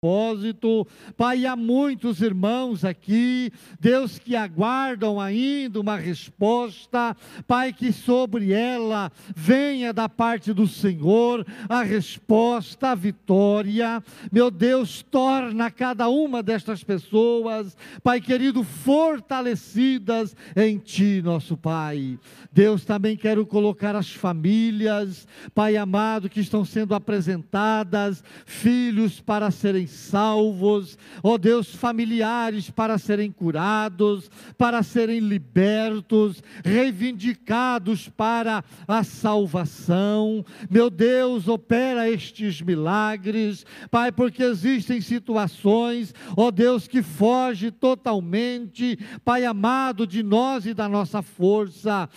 propósito. Pai, há muitos irmãos aqui, Deus, que aguardam ainda uma resposta. Pai, que sobre ela venha da parte do Senhor a resposta, a vitória. Meu Deus, torna cada uma destas pessoas, Pai querido, fortalecidas em Ti, nosso Pai. Deus, também quero colocar as famílias, Pai amado, que estão sendo apresentadas, filhos para serem salvos, ó Deus, familiares para serem curados, para serem libertos, reivindicados para a salvação. Meu Deus, opera estes milagres, Pai, porque existem situações, ó Deus, que foge totalmente, Pai amado, de nós e da nossa força,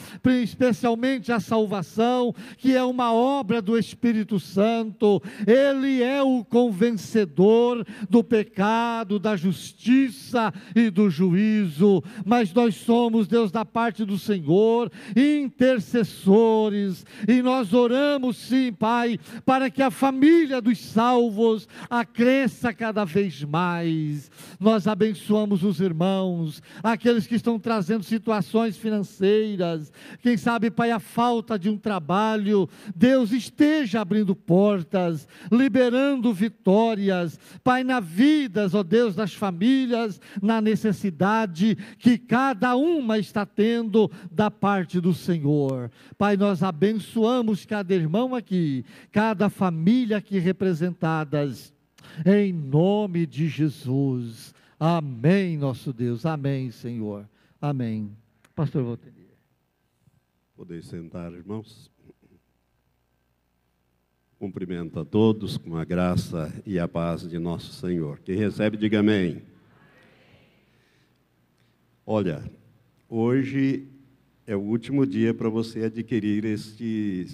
especialmente a salvação, que é uma obra do Espírito Santo. Ele é o convencedor do pecado, da justiça e do juízo, mas nós somos, Deus, da parte do Senhor, intercessores, e nós oramos sim, Pai, para que a família dos salvos acresça cada vez mais. Nós abençoamos os irmãos, aqueles que estão trazendo situações financeiras, quem sabe, Pai, a falta de um trabalho, Deus esteja abrindo portas, liberando vitórias, Pai, na vidas, ó Deus, das famílias, na necessidade que cada uma está tendo da parte do Senhor. Pai, nós abençoamos cada irmão aqui, cada família aqui representadas, em nome de Jesus. Amém, nosso Deus. Amém, Senhor. Amém. Pastor Valtenir. Poder sentar, irmãos. Cumprimento a todos com a graça e a paz de nosso Senhor. Quem recebe, diga amém. Olha, hoje é o último dia para você adquirir este,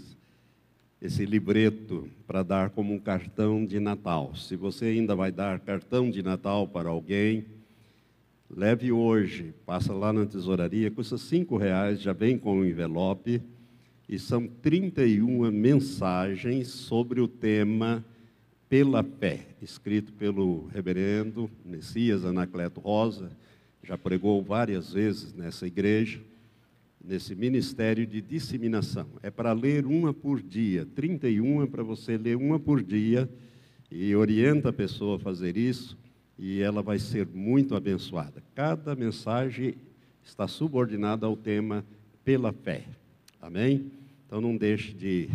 esse libreto para dar como um cartão de Natal. Se você ainda vai dar cartão de Natal para alguém, leve hoje, passa lá na tesouraria, custa cinco reais, já vem com o envelope e são 31 mensagens sobre o tema Pela Fé, escrito pelo reverendo Messias Anacleto Rosa, já pregou várias vezes nessa igreja, nesse ministério de disseminação. É para ler uma por dia, 31 é para você ler uma por dia, e orienta a pessoa a fazer isso, e ela vai ser muito abençoada. Cada mensagem está subordinada ao tema Pela Fé. Amém? Então não deixe de,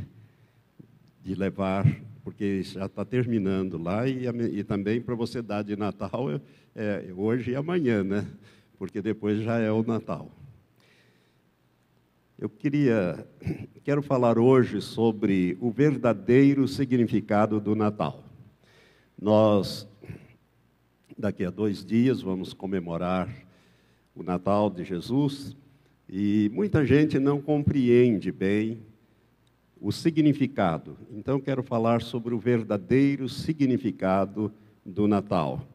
de levar, porque já está terminando lá, e, e também para você dar de Natal é, é, hoje e amanhã, né? Porque depois já é o Natal. Eu queria, quero falar hoje sobre o verdadeiro significado do Natal. Nós, daqui a dois dias, vamos comemorar o Natal de Jesus, e muita gente não compreende bem o significado. Então, quero falar sobre o verdadeiro significado do Natal.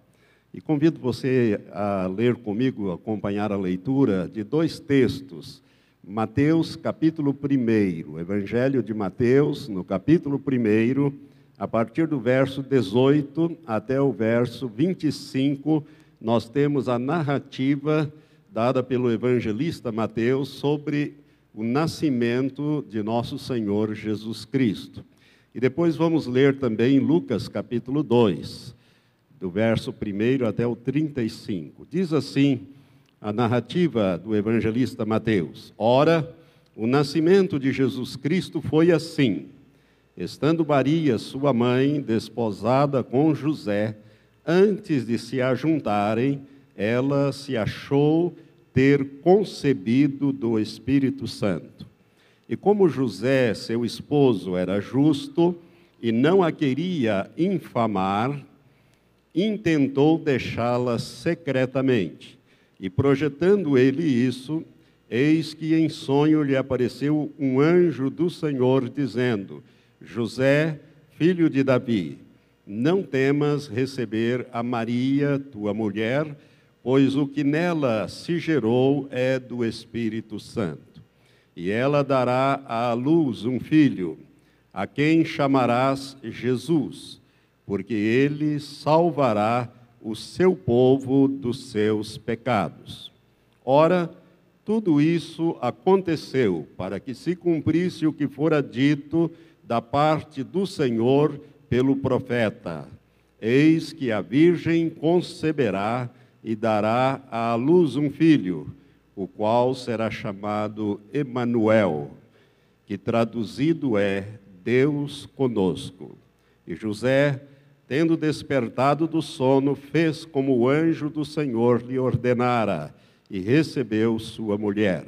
E convido você a ler comigo, acompanhar a leitura de dois textos. Mateus, capítulo 1, Evangelho de Mateus, no capítulo 1, a partir do verso 18 até o verso 25, nós temos a narrativa dada pelo evangelista Mateus sobre o nascimento de nosso Senhor Jesus Cristo. E depois vamos ler também Lucas capítulo 2, do verso 1 até o 35. Diz assim a narrativa do evangelista Mateus: Ora, o nascimento de Jesus Cristo foi assim. Estando Maria, sua mãe, desposada com José, antes de se ajuntarem, ela se achou ter concebido do Espírito Santo. E como José, seu esposo, era justo e não a queria infamar, intentou deixá-la secretamente. E projetando ele isso, eis que em sonho lhe apareceu um anjo do Senhor, dizendo: José, filho de Davi, não temas receber a Maria, tua mulher, pois o que nela se gerou é do Espírito Santo. E ela dará à luz um filho, a quem chamarás Jesus, porque ele salvará o seu povo dos seus pecados. Ora, tudo isso aconteceu para que se cumprisse o que fora dito da parte do Senhor pelo profeta: Eis que a Virgem conceberá e dará à luz um filho, o qual será chamado Emanuel, que traduzido é Deus conosco. E José tendo despertado do sono, fez como o anjo do Senhor lhe ordenara, e recebeu sua mulher.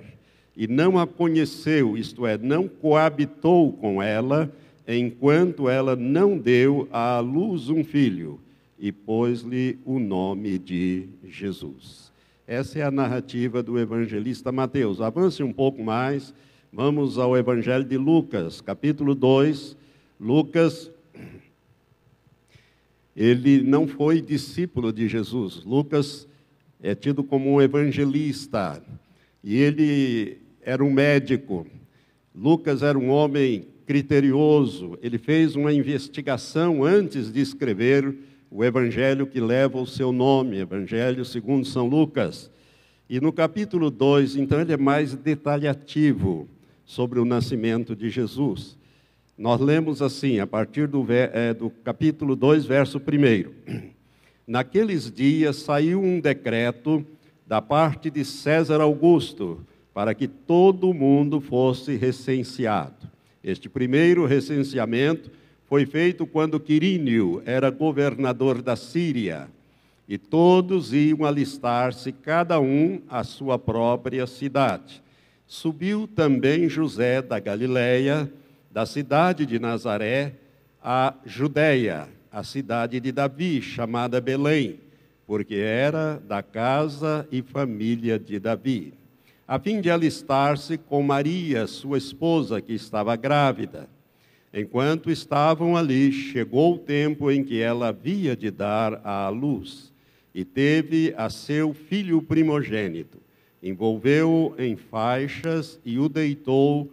E não a conheceu, isto é, não coabitou com ela, enquanto ela não deu à luz um filho, e pôs-lhe o nome de Jesus. Essa é a narrativa do evangelista Mateus. Avance um pouco mais, vamos ao evangelho de Lucas, capítulo 2. Lucas ele não foi discípulo de Jesus. Lucas é tido como um evangelista e ele era um médico. Lucas era um homem criterioso, ele fez uma investigação antes de escrever o evangelho que leva o seu nome, Evangelho segundo São Lucas. E no capítulo 2, então, ele é mais detalhativo sobre o nascimento de Jesus. Nós lemos assim, a partir do, é, do capítulo 2, verso 1. Naqueles dias saiu um decreto da parte de César Augusto para que todo mundo fosse recenseado. Este primeiro recenseamento foi feito quando Quirínio era governador da Síria e todos iam alistar-se, cada um à sua própria cidade. Subiu também José da Galiléia da cidade de Nazaré à Judéia, a cidade de Davi, chamada Belém, porque era da casa e família de Davi, a fim de alistar-se com Maria, sua esposa, que estava grávida. Enquanto estavam ali, chegou o tempo em que ela havia de dar à luz, e teve a seu filho primogênito. Envolveu-o em faixas e o deitou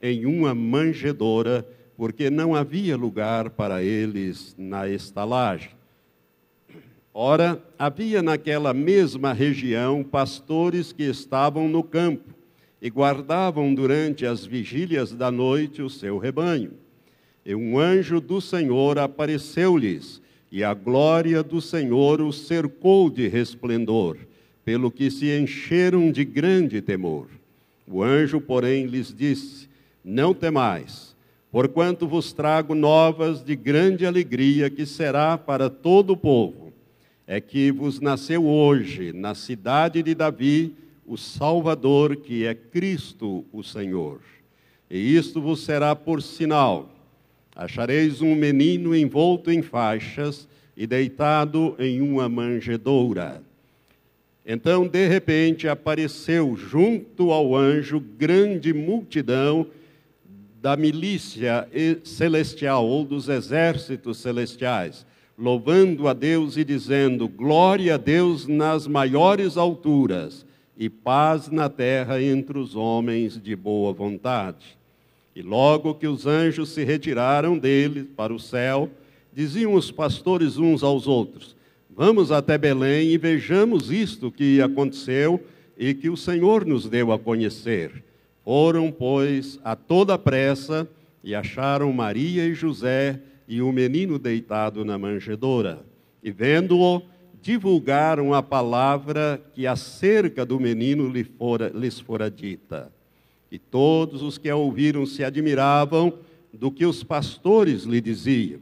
em uma manjedoura, porque não havia lugar para eles na estalagem. Ora, havia naquela mesma região pastores que estavam no campo e guardavam durante as vigílias da noite o seu rebanho. E um anjo do Senhor apareceu-lhes, e a glória do Senhor os cercou de resplendor, pelo que se encheram de grande temor. O anjo, porém, lhes disse: não temais, porquanto vos trago novas de grande alegria, que será para todo o povo. É que vos nasceu hoje, na cidade de Davi, o Salvador, que é Cristo o Senhor. E isto vos será por sinal: achareis um menino envolto em faixas e deitado em uma manjedoura. Então, de repente, apareceu junto ao anjo grande multidão da milícia celestial ou dos exércitos celestiais, louvando a Deus e dizendo: Glória a Deus nas maiores alturas e paz na terra entre os homens de boa vontade. E logo que os anjos se retiraram dele para o céu, diziam os pastores uns aos outros: Vamos até Belém e vejamos isto que aconteceu e que o Senhor nos deu a conhecer. Foram, pois, a toda pressa e acharam Maria e José e o menino deitado na manjedoura. E vendo-o, divulgaram a palavra que acerca do menino lhe fora, lhes fora dita. E todos os que a ouviram se admiravam do que os pastores lhe diziam.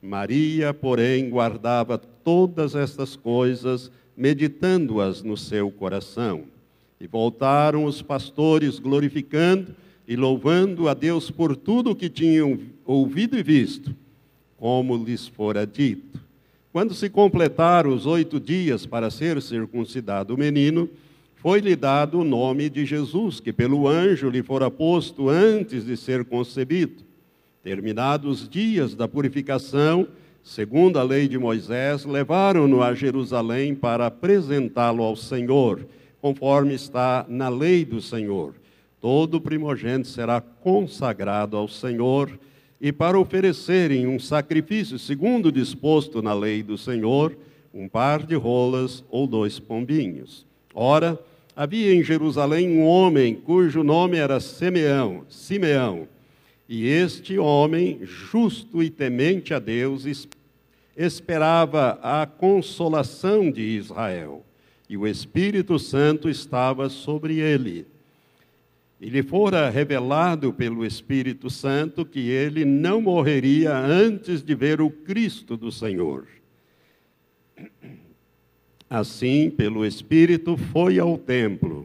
Maria, porém, guardava todas estas coisas, meditando-as no seu coração. E voltaram os pastores glorificando e louvando a Deus por tudo o que tinham ouvido e visto, como lhes fora dito. Quando se completaram os oito dias para ser circuncidado o menino, foi-lhe dado o nome de Jesus, que pelo anjo lhe fora posto antes de ser concebido. Terminados os dias da purificação, segundo a lei de Moisés, levaram-no a Jerusalém para apresentá-lo ao Senhor conforme está na lei do Senhor. Todo primogênito será consagrado ao Senhor e para oferecerem um sacrifício segundo disposto na lei do Senhor, um par de rolas ou dois pombinhos. Ora, havia em Jerusalém um homem cujo nome era Simeão, Simeão, e este homem, justo e temente a Deus, esperava a consolação de Israel, e o Espírito Santo estava sobre ele. E lhe fora revelado pelo Espírito Santo que ele não morreria antes de ver o Cristo do Senhor. Assim, pelo Espírito, foi ao templo.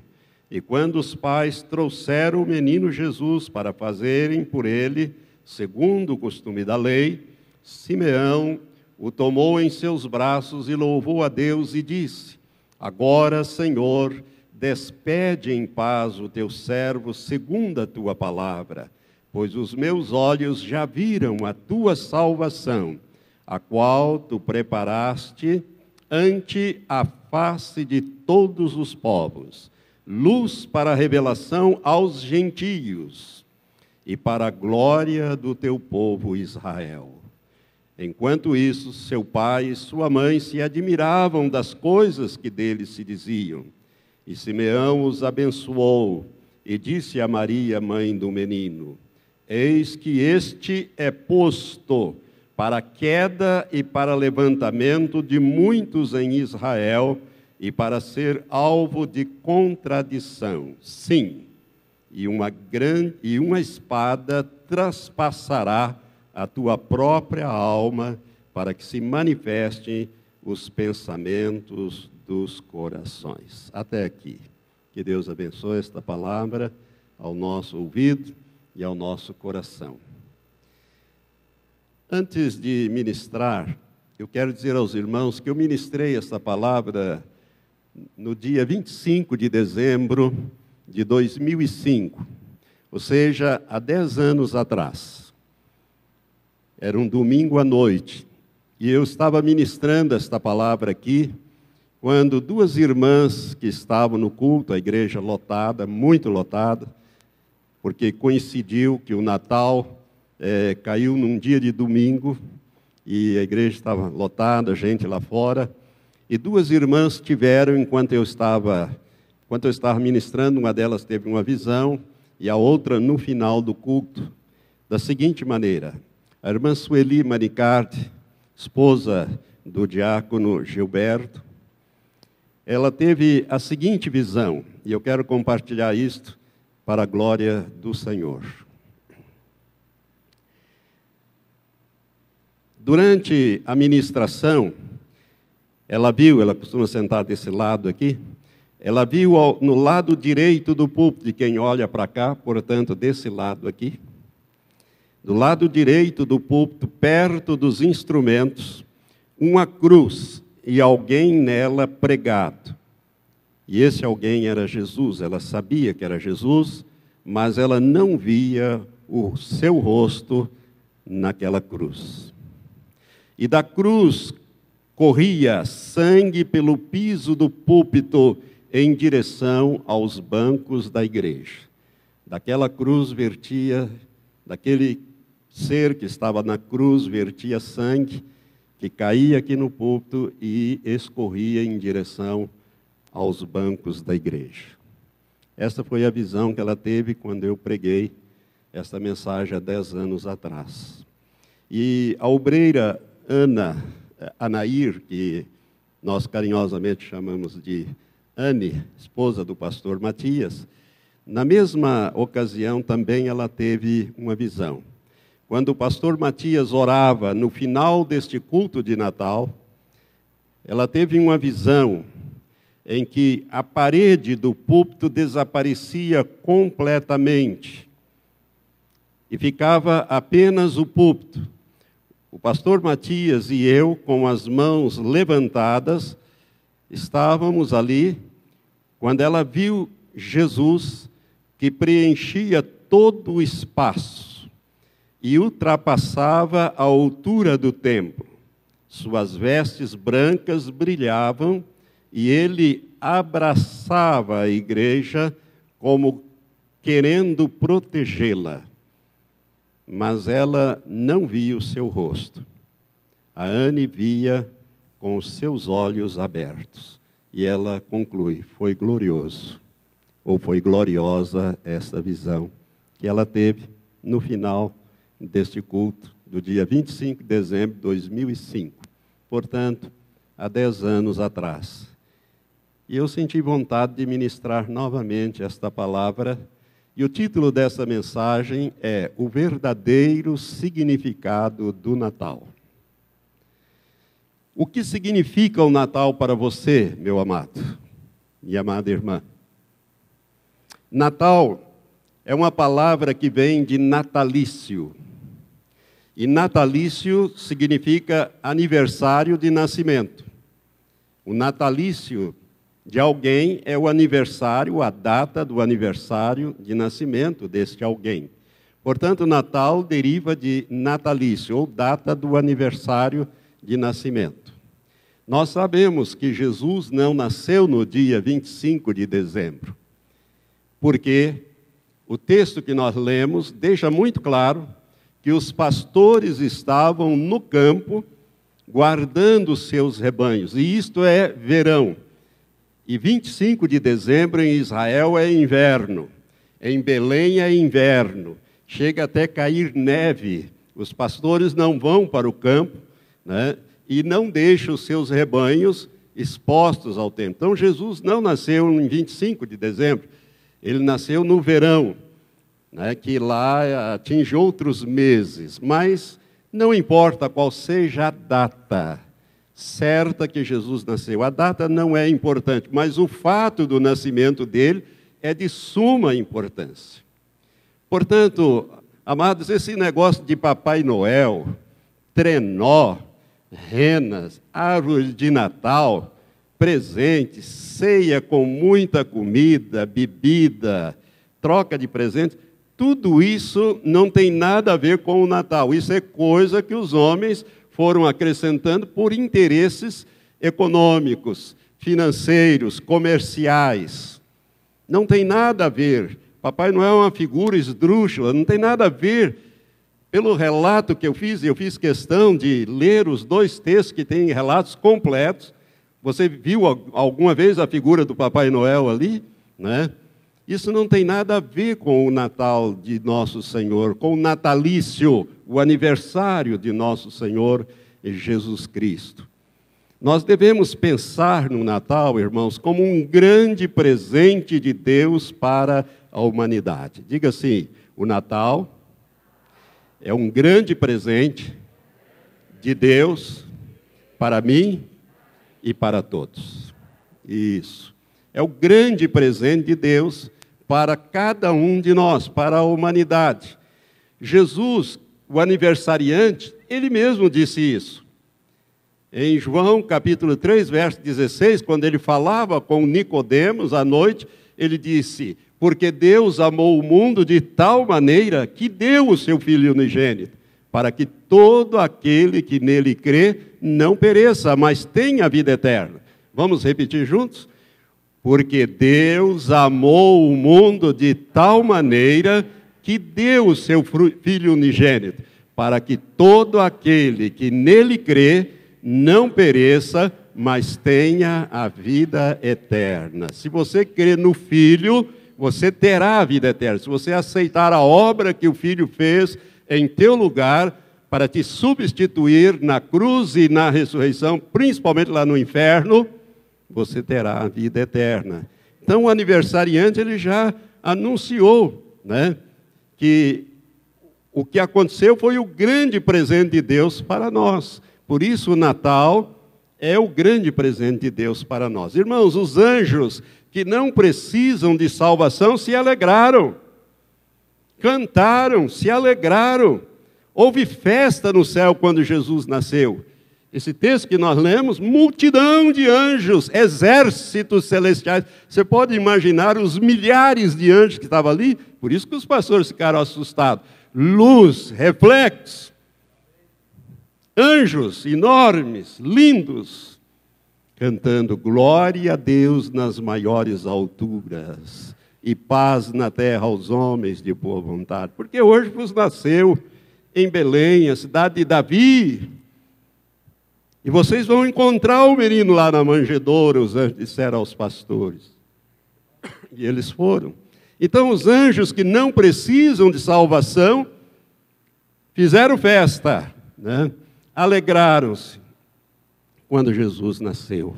E quando os pais trouxeram o menino Jesus para fazerem por ele, segundo o costume da lei, Simeão o tomou em seus braços e louvou a Deus e disse: Agora, Senhor, despede em paz o teu servo segundo a tua palavra, pois os meus olhos já viram a tua salvação, a qual tu preparaste ante a face de todos os povos, luz para a revelação aos gentios e para a glória do teu povo Israel. Enquanto isso, seu pai e sua mãe se admiravam das coisas que dele se diziam. E Simeão os abençoou e disse a Maria, mãe do menino: Eis que este é posto para queda e para levantamento de muitos em Israel e para ser alvo de contradição. Sim, e uma grande e uma espada traspassará a tua própria alma, para que se manifestem os pensamentos dos corações. Até aqui. Que Deus abençoe esta palavra ao nosso ouvido e ao nosso coração. Antes de ministrar, eu quero dizer aos irmãos que eu ministrei esta palavra no dia 25 de dezembro de 2005, ou seja, há 10 anos atrás. Era um domingo à noite. E eu estava ministrando esta palavra aqui, quando duas irmãs que estavam no culto, a igreja lotada, muito lotada, porque coincidiu que o Natal é, caiu num dia de domingo e a igreja estava lotada, gente lá fora. E duas irmãs tiveram, enquanto eu estava, enquanto eu estava ministrando, uma delas teve uma visão e a outra no final do culto, da seguinte maneira: a irmã Sueli Manicardi, esposa do diácono Gilberto, ela teve a seguinte visão, e eu quero compartilhar isto para a glória do Senhor. Durante a ministração, ela viu, ela costuma sentar desse lado aqui, ela viu no lado direito do púlpito, de quem olha para cá, portanto, desse lado aqui, do lado direito do púlpito, perto dos instrumentos, uma cruz e alguém nela pregado. E esse alguém era Jesus, ela sabia que era Jesus, mas ela não via o seu rosto naquela cruz. E da cruz corria sangue pelo piso do púlpito em direção aos bancos da igreja. Daquela cruz vertia, daquele ser que estava na cruz vertia sangue que caía aqui no púlpito e escorria em direção aos bancos da igreja. Essa foi a visão que ela teve quando eu preguei esta mensagem há dez anos atrás. E a obreira Ana eh, Anair, que nós carinhosamente chamamos de Anne, esposa do pastor Matias, na mesma ocasião também ela teve uma visão. Quando o pastor Matias orava no final deste culto de Natal, ela teve uma visão em que a parede do púlpito desaparecia completamente e ficava apenas o púlpito. O pastor Matias e eu, com as mãos levantadas, estávamos ali quando ela viu Jesus que preenchia todo o espaço e ultrapassava a altura do templo. Suas vestes brancas brilhavam e ele abraçava a igreja como querendo protegê-la. Mas ela não via o seu rosto. A Anne via com os seus olhos abertos. E ela conclui: foi glorioso, ou foi gloriosa essa visão que ela teve no final deste culto, do dia 25 de dezembro de 2005. Portanto, há dez anos atrás. E eu senti vontade de ministrar novamente esta palavra e o título dessa mensagem é O Verdadeiro Significado do Natal. O que significa o Natal para você, meu amado e amada irmã? Natal é uma palavra que vem de natalício. E natalício significa aniversário de nascimento. O natalício de alguém é o aniversário, a data do aniversário de nascimento deste alguém. Portanto, Natal deriva de natalício, ou data do aniversário de nascimento. Nós sabemos que Jesus não nasceu no dia 25 de dezembro, porque o texto que nós lemos deixa muito claro que os pastores estavam no campo guardando seus rebanhos, e isto é verão. E 25 de dezembro em Israel é inverno, em Belém é inverno, chega até cair neve. Os pastores não vão para o campo né, e não deixam os seus rebanhos expostos ao tempo. Então Jesus não nasceu em 25 de dezembro, ele nasceu no verão, né, que lá atinge outros meses, mas não importa qual seja a data certa que Jesus nasceu. A data não é importante, mas o fato do nascimento dele é de suma importância. Portanto, amados, esse negócio de Papai Noel, trenó, renas, árvore de Natal, presentes, ceia com muita comida, bebida, troca de presentes, tudo isso não tem nada a ver com o Natal. Isso é coisa que os homens foram acrescentando por interesses econômicos, financeiros, comerciais. Não tem nada a ver. Papai Noel é uma figura esdrúxula, não tem nada a ver. Pelo relato que eu fiz, eu fiz questão de ler os dois textos que têm relatos completos. Você viu alguma vez a figura do Papai Noel ali? Né? Isso não tem nada a ver com o Natal de nosso Senhor, com o natalício, o aniversário de nosso Senhor Jesus Cristo. Nós devemos pensar no Natal, irmãos, como um grande presente de Deus para a humanidade. Diga assim: o Natal é um grande presente de Deus para mim e para todos. Isso. É o grande presente de Deus para cada um de nós, para a humanidade. Jesus, o aniversariante, ele mesmo disse isso. Em João capítulo 3, verso 16, quando ele falava com Nicodemos à noite, ele disse: "Porque Deus amou o mundo de tal maneira que deu o seu filho unigênito, para que todo aquele que nele crê não pereça, mas tenha a vida eterna." Vamos repetir juntos? Porque Deus amou o mundo de tal maneira que deu o seu Filho unigênito, para que todo aquele que nele crê não pereça, mas tenha a vida eterna. Se você crê no Filho, você terá a vida eterna. Se você aceitar a obra que o Filho fez em teu lugar, para te substituir na cruz e na ressurreição, principalmente lá no inferno, você terá a vida eterna. Então o aniversariante ele já anunciou, né, que o que aconteceu foi o grande presente de Deus para nós. Por isso o Natal é o grande presente de Deus para nós. Irmãos, os anjos que não precisam de salvação se alegraram, cantaram, se alegraram. Houve festa no céu quando Jesus nasceu. Esse texto que nós lemos, multidão de anjos, exércitos celestiais. Você pode imaginar os milhares de anjos que estavam ali? Por isso que os pastores ficaram assustados. Luz, reflexo. Anjos enormes, lindos, cantando glória a Deus nas maiores alturas e paz na terra aos homens de boa vontade. Porque hoje vos nasceu em Belém, a cidade de Davi. E vocês vão encontrar o menino lá na manjedoura, os anjos disseram aos pastores. E eles foram. Então, os anjos que não precisam de salvação, fizeram festa, né? alegraram-se quando Jesus nasceu.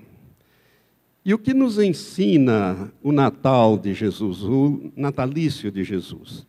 E o que nos ensina o Natal de Jesus, o natalício de Jesus?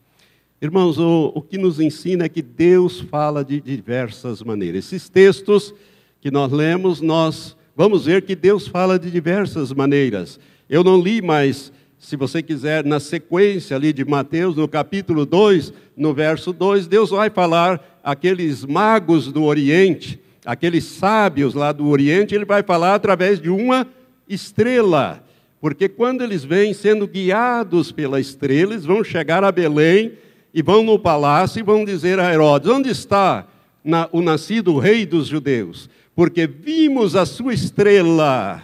Irmãos, o, o que nos ensina é que Deus fala de diversas maneiras. Esses textos que nós lemos, nós vamos ver que Deus fala de diversas maneiras. Eu não li, mas se você quiser, na sequência ali de Mateus, no capítulo 2, no verso 2, Deus vai falar aqueles magos do Oriente, aqueles sábios lá do Oriente, ele vai falar através de uma estrela. Porque quando eles vêm sendo guiados pela estrela, eles vão chegar a Belém e vão no palácio e vão dizer a Herodes: onde está o nascido rei dos judeus? Porque vimos a sua estrela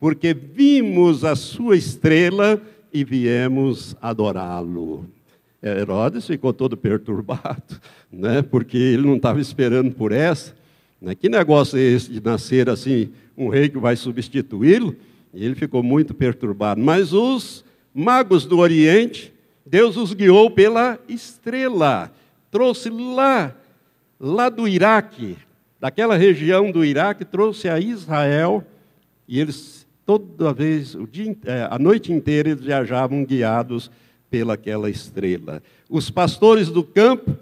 porque vimos a sua estrela e viemos adorá-lo. Herodes ficou todo perturbado, né? porque ele não estava esperando por essa. Né? Que negócio é esse de nascer assim, um rei que vai substituí-lo? E ele ficou muito perturbado. Mas os magos do Oriente, Deus os guiou pela estrela, trouxe lá, lá do Iraque, daquela região do Iraque, trouxe a Israel, e eles toda vez, o dia, é, a noite inteira, eles viajavam guiados pelaquela estrela. Os pastores do campo,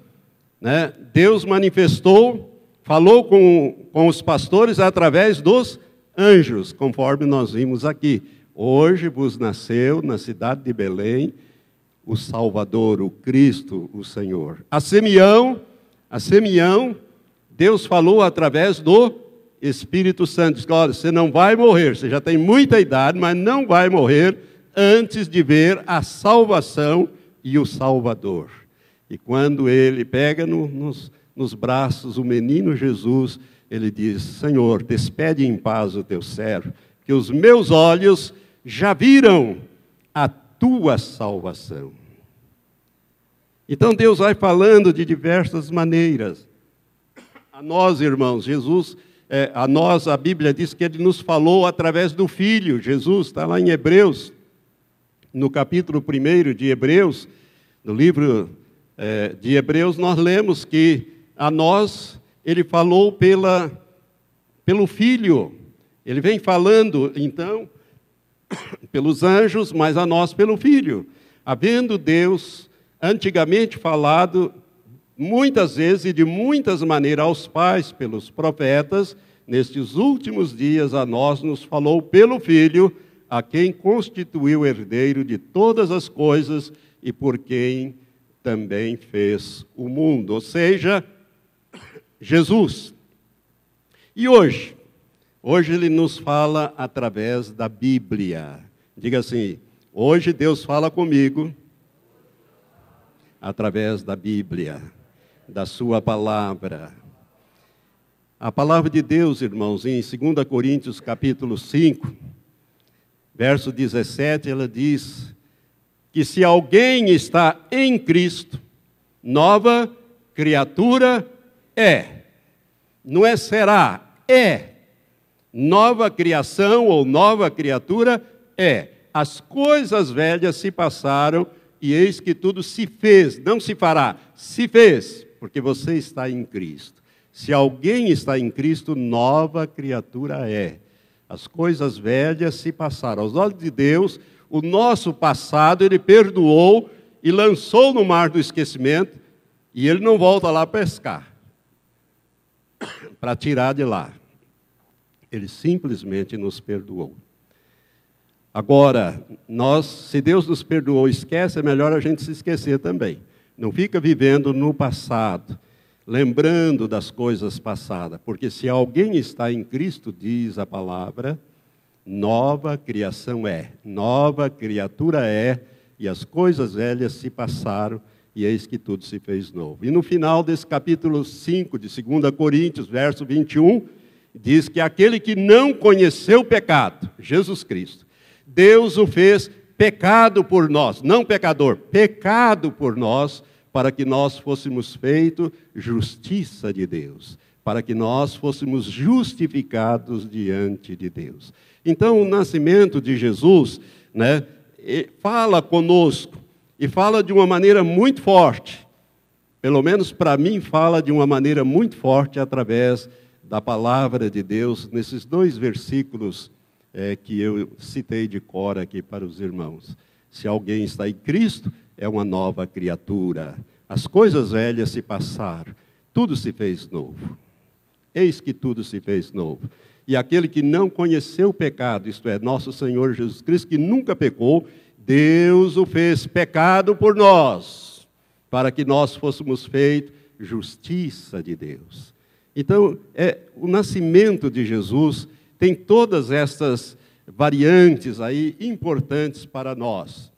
né, Deus manifestou, falou com, com os pastores através dos anjos, conforme nós vimos aqui. Hoje vos nasceu na cidade de Belém o Salvador, o Cristo, o Senhor. A Simeão, a Simeão, Deus falou através do Espírito Santo diz: olha, você não vai morrer, você já tem muita idade, mas não vai morrer antes de ver a salvação e o Salvador. E quando ele pega no, nos, nos braços o menino Jesus, ele diz: Senhor, despede em paz o teu servo, que os meus olhos já viram a tua salvação. Então Deus vai falando de diversas maneiras. A nós, irmãos, Jesus é, a nós, a Bíblia diz que ele nos falou através do Filho, Jesus, está lá em Hebreus, no capítulo 1 de Hebreus, no livro é, de Hebreus, nós lemos que a nós ele falou pela, pelo Filho. Ele vem falando, então, pelos anjos, mas a nós pelo Filho. Havendo Deus antigamente falado muitas vezes e de muitas maneiras aos pais pelos profetas, nestes últimos dias a nós nos falou pelo Filho, a quem constituiu herdeiro de todas as coisas e por quem também fez o mundo, ou seja, Jesus. E hoje? Hoje ele nos fala através da Bíblia. Diga assim: hoje Deus fala comigo através da Bíblia da Sua palavra. A palavra de Deus, irmãos, em 2 Coríntios capítulo 5, verso 17, ela diz que se alguém está em Cristo, nova criatura é. Não é será, é. Nova criação ou nova criatura é. As coisas velhas se passaram e eis que tudo se fez, não se fará, se fez porque você está em Cristo. Se alguém está em Cristo, nova criatura é. As coisas velhas se passaram. Aos olhos de Deus, o nosso passado ele perdoou e lançou no mar do esquecimento, e ele não volta lá pescar para tirar de lá. Ele simplesmente nos perdoou. Agora, nós, se Deus nos perdoou, esquece, é melhor a gente se esquecer também. Não fica vivendo no passado, lembrando das coisas passadas, porque se alguém está em Cristo, diz a palavra, nova criação é, nova criatura é, e as coisas velhas se passaram, e eis que tudo se fez novo. E no final desse capítulo 5 de 2 Coríntios, verso 21, diz que aquele que não conheceu o pecado, Jesus Cristo, Deus o fez pecado por nós, não pecador, pecado por nós, para que nós fôssemos feito justiça de Deus, para que nós fôssemos justificados diante de Deus. Então, o nascimento de Jesus, né, fala conosco e fala de uma maneira muito forte. Pelo menos para mim, fala de uma maneira muito forte através da palavra de Deus, nesses dois versículos é, que eu citei de cor aqui para os irmãos. Se alguém está em Cristo, é uma nova criatura. As coisas velhas se passaram, tudo se fez novo. Eis que tudo se fez novo. E aquele que não conheceu o pecado, isto é, nosso Senhor Jesus Cristo, que nunca pecou, Deus o fez pecado por nós, para que nós fôssemos feitos justiça de Deus. Então, é, o nascimento de Jesus tem todas estas variantes aí importantes para nós.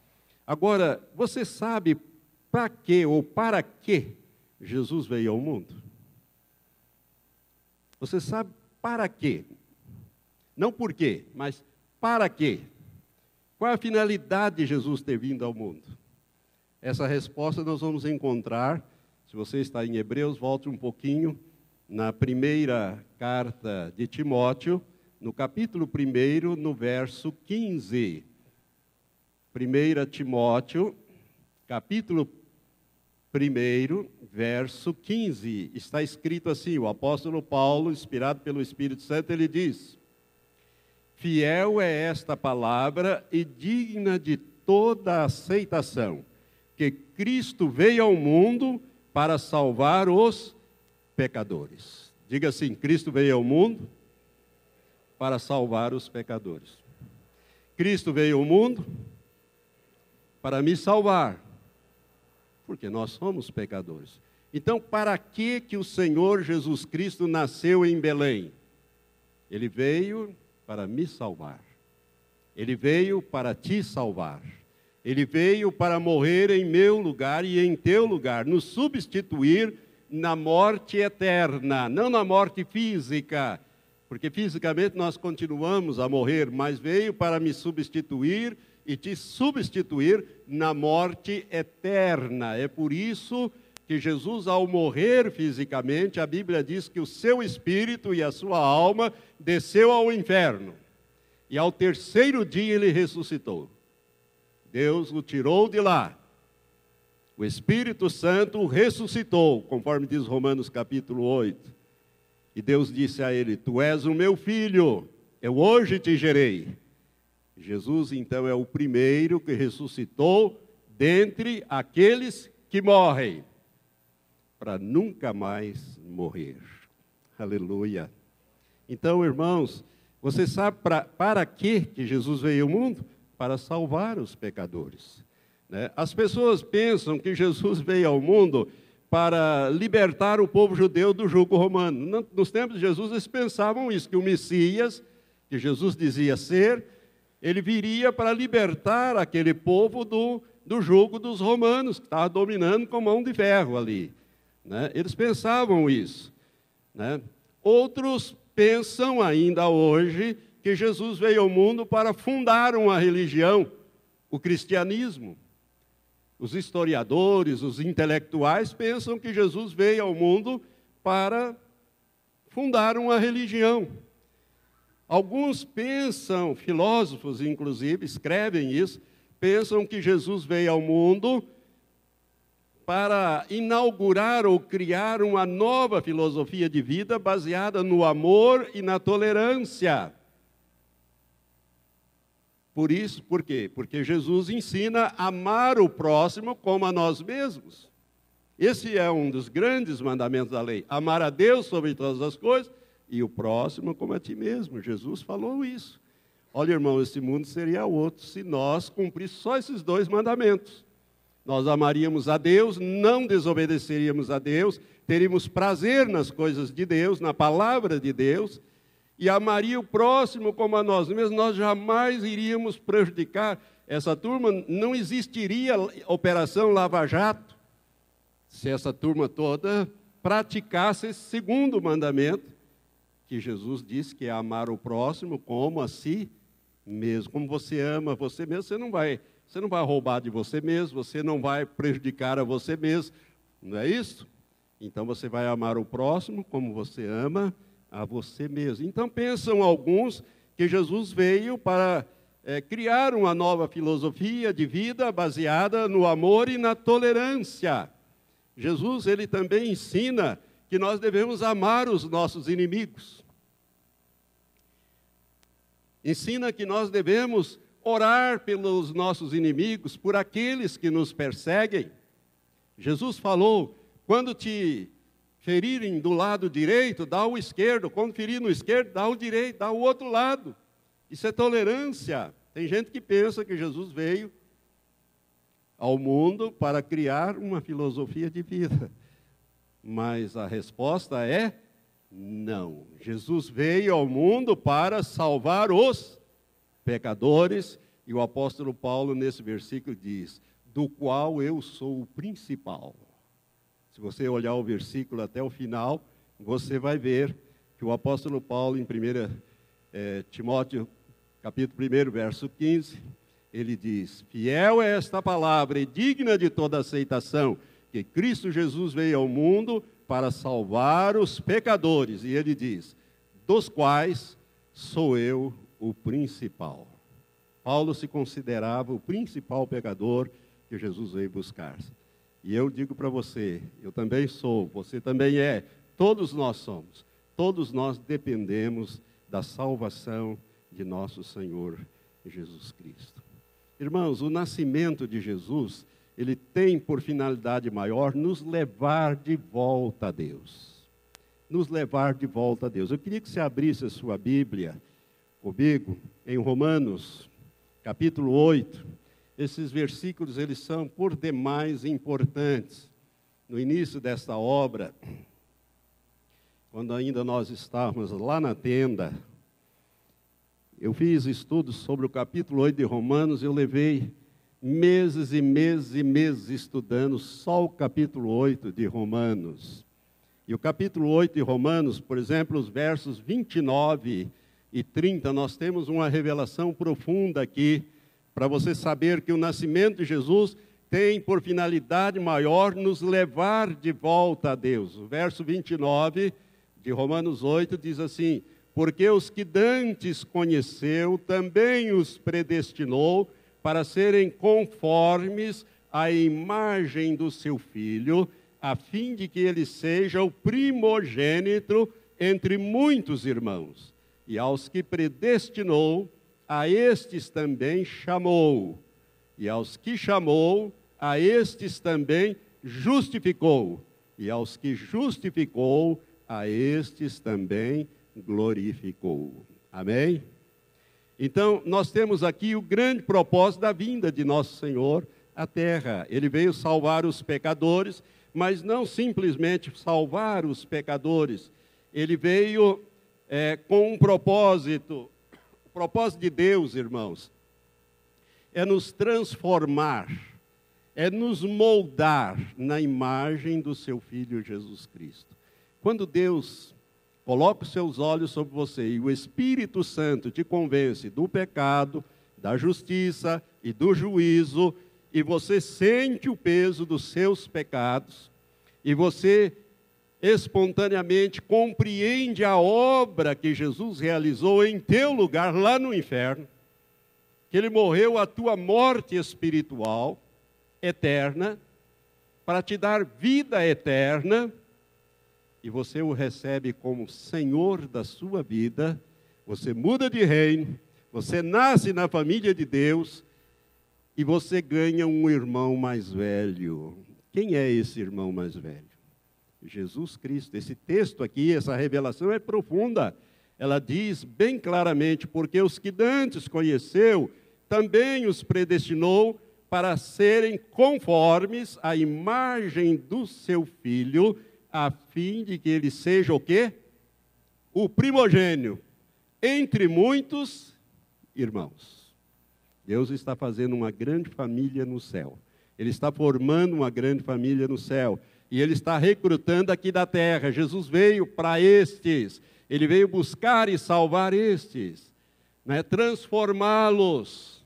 Agora, você sabe para que ou para que Jesus veio ao mundo? Você sabe para quê? Não por quê, mas para quê? Qual a finalidade de Jesus ter vindo ao mundo? Essa resposta nós vamos encontrar, se você está em Hebreus, volte um pouquinho, na primeira carta de Timóteo, no capítulo 1, no verso 15. 1 Timóteo, capítulo 1, verso 15. Está escrito assim: o apóstolo Paulo, inspirado pelo Espírito Santo, ele diz: Fiel é esta palavra e digna de toda aceitação, que Cristo veio ao mundo para salvar os pecadores. Diga assim: Cristo veio ao mundo para salvar os pecadores. Cristo veio ao mundo para me salvar, porque nós somos pecadores. Então, para que que o Senhor Jesus Cristo nasceu em Belém? Ele veio para me salvar. Ele veio para te salvar. Ele veio para morrer em meu lugar e em teu lugar, nos substituir na morte eterna, não na morte física, porque fisicamente nós continuamos a morrer, mas veio para me substituir e te substituir na morte eterna. É por isso que Jesus, ao morrer fisicamente, a Bíblia diz que o seu espírito e a sua alma desceu ao inferno. E ao terceiro dia ele ressuscitou. Deus o tirou de lá. O Espírito Santo ressuscitou, conforme diz Romanos capítulo 8. E Deus disse a ele: Tu és o meu filho, eu hoje te gerei. Jesus, então, é o primeiro que ressuscitou dentre aqueles que morrem, para nunca mais morrer. Aleluia. Então, irmãos, você sabe pra, para que, que Jesus veio ao mundo? Para salvar os pecadores. Né? As pessoas pensam que Jesus veio ao mundo para libertar o povo judeu do jugo romano. Nos tempos de Jesus, eles pensavam isso, que o Messias, que Jesus dizia ser, ele viria para libertar aquele povo do, do jugo dos romanos, que estava dominando com mão de ferro ali. Né? Eles pensavam isso. Né? Outros pensam ainda hoje que Jesus veio ao mundo para fundar uma religião, o cristianismo. Os historiadores, os intelectuais pensam que Jesus veio ao mundo para fundar uma religião. Alguns pensam, filósofos inclusive, escrevem isso, pensam que Jesus veio ao mundo para inaugurar ou criar uma nova filosofia de vida baseada no amor e na tolerância. Por isso, por quê? Porque Jesus ensina a amar o próximo como a nós mesmos. Esse é um dos grandes mandamentos da lei: amar a Deus sobre todas as coisas e o próximo como a ti mesmo. Jesus falou isso. Olha, irmão, esse mundo seria outro se nós cumpríssemos só esses dois mandamentos. Nós amaríamos a Deus, não desobedeceríamos a Deus, teríamos prazer nas coisas de Deus, na palavra de Deus, e amaria o próximo como a nós mesmos, nós jamais iríamos prejudicar essa turma, não existiria Operação Lava Jato se essa turma toda praticasse esse segundo mandamento, que Jesus disse que é amar o próximo como a si mesmo. Como você ama você mesmo, você não vai Você não vai roubar de você mesmo, você não vai prejudicar a você mesmo, não é isso? Então você vai amar o próximo como você ama a você mesmo. Então pensam alguns que Jesus veio para é, criar uma nova filosofia de vida baseada no amor e na tolerância. Jesus ele também ensina que nós devemos amar os nossos inimigos. Ensina que nós devemos orar pelos nossos inimigos, por aqueles que nos perseguem. Jesus falou: quando te ferirem do lado direito, dá o esquerdo, quando ferir no esquerdo, dá o direito, dá o outro lado. Isso é tolerância. Tem gente que pensa que Jesus veio ao mundo para criar uma filosofia de vida. Mas a resposta é não. Jesus veio ao mundo para salvar os pecadores, e o apóstolo Paulo, nesse versículo, diz: do qual eu sou o principal. Se você olhar o versículo até o final, você vai ver que o apóstolo Paulo, em 1 é, Timóteo, capítulo 1, verso 15, ele diz: Fiel é esta palavra e digna de toda aceitação, que Cristo Jesus veio ao mundo para salvar os pecadores. E ele diz: dos quais sou eu o principal. Paulo se considerava o principal pecador que Jesus veio buscar. E eu digo para você, eu também sou, você também é, todos nós somos, todos nós dependemos da salvação de nosso Senhor Jesus Cristo. Irmãos, o nascimento de Jesus ele tem por finalidade maior nos levar de volta a Deus. Nos levar de volta a Deus. Eu queria que você abrisse a sua Bíblia comigo em Romanos, capítulo 8. Esses versículos eles são por demais importantes. No início desta obra, quando ainda nós estávamos lá na tenda, eu fiz estudos sobre o capítulo 8 de Romanos, eu levei meses e meses e meses estudando só o capítulo 8 de Romanos. E o capítulo 8 de Romanos, por exemplo, os versos 29 e 30, nós temos uma revelação profunda aqui, para você saber que o nascimento de Jesus tem por finalidade maior nos levar de volta a Deus. O verso 29 de Romanos 8 diz assim: Porque os que dantes conheceu, também os predestinou para serem conformes à imagem do seu filho, a fim de que ele seja o primogênito entre muitos irmãos. E aos que predestinou, a estes também chamou. E aos que chamou, a estes também justificou. E aos que justificou, a estes também glorificou. Amém? Então, nós temos aqui o grande propósito da vinda de nosso Senhor à terra. Ele veio salvar os pecadores, mas não simplesmente salvar os pecadores. Ele veio é, com um propósito. O propósito de Deus, irmãos, é nos transformar, é nos moldar na imagem do seu Filho Jesus Cristo. Quando Deus Coloque os seus olhos sobre você e o Espírito Santo te convence do pecado, da justiça e do juízo, e você sente o peso dos seus pecados, e você espontaneamente compreende a obra que Jesus realizou em teu lugar lá no inferno, que ele morreu a tua morte espiritual eterna para te dar vida eterna e você o recebe como Senhor da sua vida, você muda de reino, você nasce na família de Deus e você ganha um irmão mais velho. Quem é esse irmão mais velho? Jesus Cristo. Esse texto aqui, essa revelação é profunda. Ela diz bem claramente: porque os que dantes conheceu, também os predestinou para serem conformes à imagem do seu filho a fim de que ele seja o quê? O primogênio entre muitos irmãos. Deus está fazendo uma grande família no céu. Ele está formando uma grande família no céu. E ele está recrutando aqui da terra. Jesus veio para estes. Ele veio buscar e salvar estes, né? transformá-los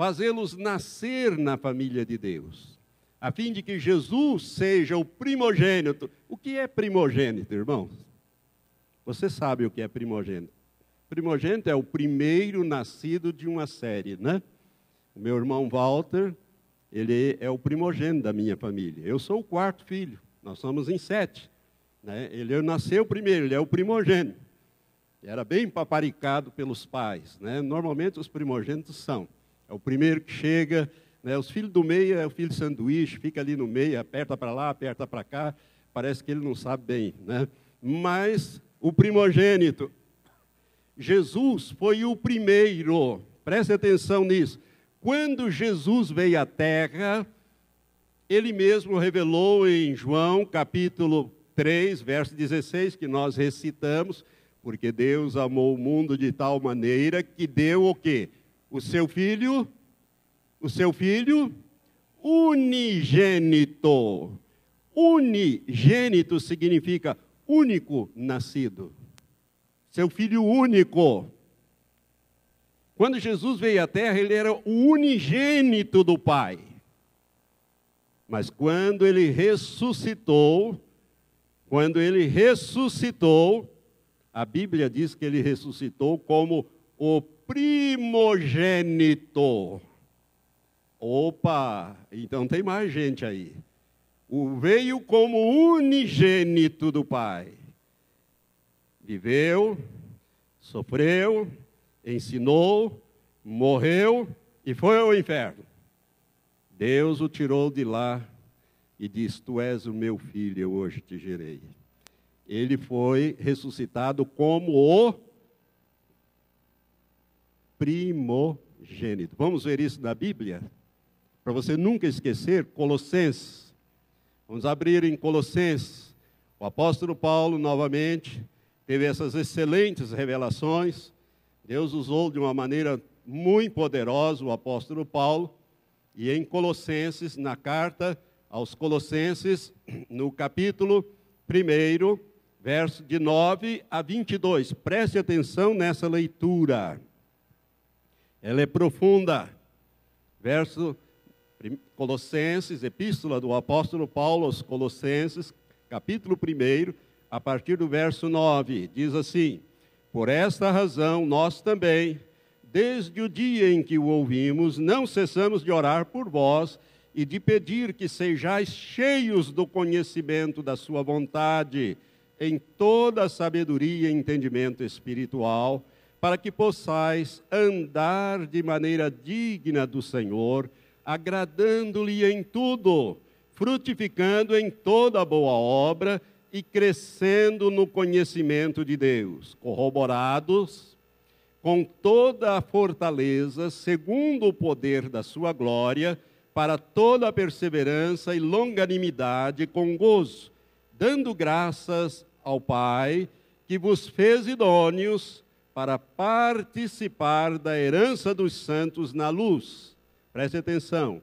fazê-los nascer na família de Deus, a fim de que Jesus seja o primogênito. O que é primogênito, irmãos? Você sabe o que é primogênito? Primogênito é o primeiro nascido de uma série, né? O meu irmão Walter, ele é o primogênito da minha família. Eu sou o quarto filho, nós somos em sete. Né? Ele nasceu primeiro, ele é o primogênito. Era bem paparicado pelos pais. Né? Normalmente os primogênitos são. É o primeiro que chega, né? os filhos do meio é o filho de sanduíche, fica ali no meio, aperta para lá, aperta para cá, parece que ele não sabe bem. Né? Mas o primogênito, Jesus foi o primeiro, preste atenção nisso. Quando Jesus veio à terra, ele mesmo revelou em João capítulo 3, verso 16, que nós recitamos, porque Deus amou o mundo de tal maneira que deu o quê? O seu filho, o seu filho unigênito. Unigênito significa único nascido. Seu filho único. Quando Jesus veio à terra, ele era o unigênito do Pai. Mas quando ele ressuscitou, quando ele ressuscitou, a Bíblia diz que ele ressuscitou como o primogênito. Opa, então tem mais gente aí. O veio como unigênito do Pai. Viveu, sofreu, ensinou, morreu e foi ao inferno. Deus o tirou de lá e disse: Tu és o meu filho, eu hoje te gerei ele foi ressuscitado como o primogênito. Vamos ver isso na Bíblia? Para você nunca esquecer, Colossenses. Vamos abrir em Colossenses. O apóstolo Paulo, novamente, teve essas excelentes revelações. Deus usou de uma maneira muito poderosa o apóstolo Paulo. E em Colossenses, na carta aos Colossenses, no capítulo 1, verso de 9 a 22. Preste atenção nessa leitura. Ela é profunda. Verso Colossenses, epístola do apóstolo Paulo aos Colossenses, capítulo 1, a partir do verso 9, diz assim: Por esta razão nós também, desde o dia em que o ouvimos, não cessamos de orar por vós e de pedir que sejais cheios do conhecimento da sua vontade em toda sabedoria e entendimento espiritual, para que possais andar de maneira digna do Senhor, agradando-lhe em tudo, frutificando em toda boa obra e crescendo no conhecimento de Deus, corroborados com toda a fortaleza, segundo o poder da sua glória, para toda a perseverança e longanimidade com gozo, dando graças ao Pai, que vos fez idôneos para participar da herança dos santos na luz. Preste atenção.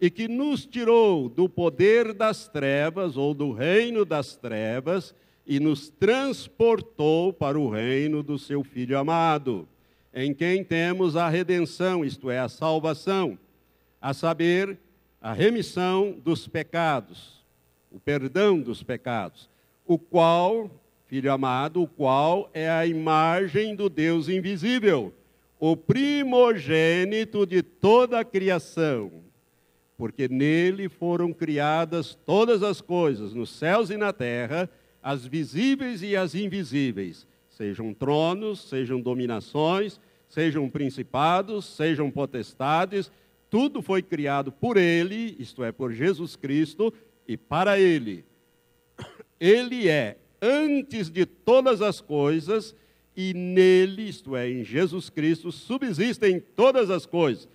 E que nos tirou do poder das trevas, ou do reino das trevas, e nos transportou para o reino do seu Filho amado, em quem temos a redenção, isto é, a salvação, a saber, a remissão dos pecados, o perdão dos pecados o qual, filho amado, o qual é a imagem do Deus invisível, o primogênito de toda a criação, porque nele foram criadas todas as coisas, nos céus e na terra, as visíveis e as invisíveis, sejam tronos, sejam dominações, sejam principados, sejam potestades, tudo foi criado por ele, isto é, por Jesus Cristo, e para ele. Ele é antes de todas as coisas e nele, isto é, em Jesus Cristo, subsistem todas as coisas.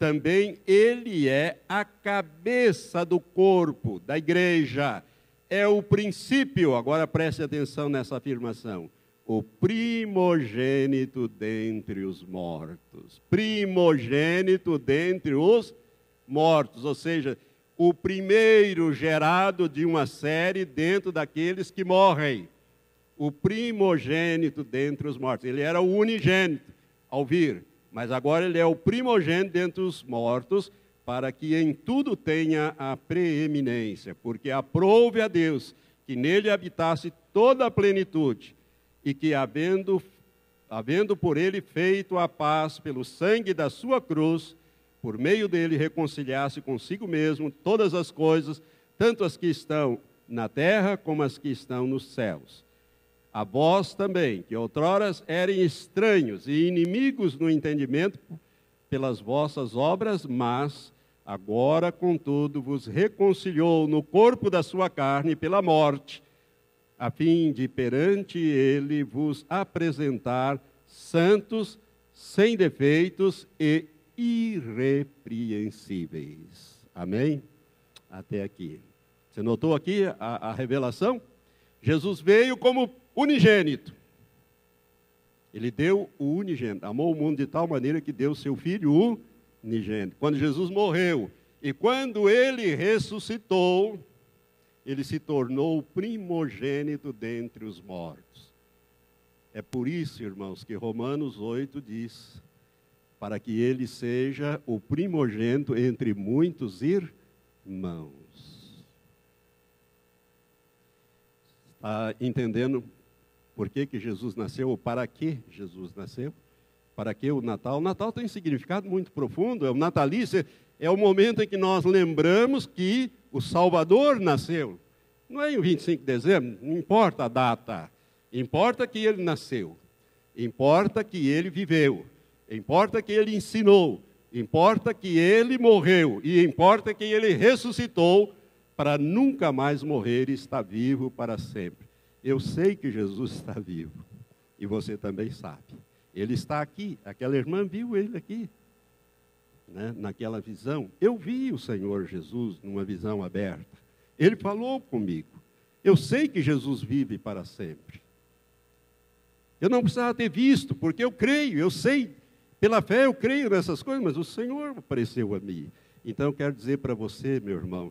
Também ele é a cabeça do corpo, da igreja. É o princípio, agora preste atenção nessa afirmação. O primogênito dentre os mortos. Primogênito dentre os mortos, ou seja, o primeiro gerado de uma série dentro daqueles que morrem. O primogênito dentre os mortos. Ele era o unigênito ao vir. Mas agora ele é o primogênito dentre os mortos, para que em tudo tenha a preeminência, porque aprouve a Deus que nele habitasse toda a plenitude, e que, havendo, havendo por ele feito a paz pelo sangue da sua cruz, por meio dele reconciliasse consigo mesmo todas as coisas, tanto as que estão na terra como as que estão nos céus. A vós também, que outroras eram estranhos e inimigos no entendimento pelas vossas obras, mas agora, contudo, vos reconciliou no corpo da sua carne pela morte, a fim de perante ele vos apresentar santos, sem defeitos e irrepreensíveis. Amém? Até aqui. Você notou aqui a, a revelação? Jesus veio como unigênito. Ele deu o unigênito, amou o mundo de tal maneira que deu seu filho unigênito. Quando Jesus morreu e quando ele ressuscitou, ele se tornou o primogênito dentre os mortos. É por isso, irmãos, que Romanos 8 diz: para que ele seja o primogênito entre muitos irmãos. Está entendendo por que, que Jesus nasceu ou para que Jesus nasceu? Para que o Natal? O Natal tem um significado muito profundo, é o natalício, é o momento em que nós lembramos que o Salvador nasceu. Não é em 25 de dezembro, não importa a data, importa que ele nasceu, importa que ele viveu, Importa que ele ensinou, importa que ele morreu e importa que ele ressuscitou para nunca mais morrer e estar vivo para sempre. Eu sei que Jesus está vivo e você também sabe. Ele está aqui, aquela irmã viu ele aqui, né, naquela visão. Eu vi o Senhor Jesus numa visão aberta. Ele falou comigo. Eu sei que Jesus vive para sempre. Eu não precisava ter visto, porque eu creio, eu sei pela fé eu creio nessas coisas, mas o Senhor apareceu a mim. Então eu quero dizer para você, meu irmão,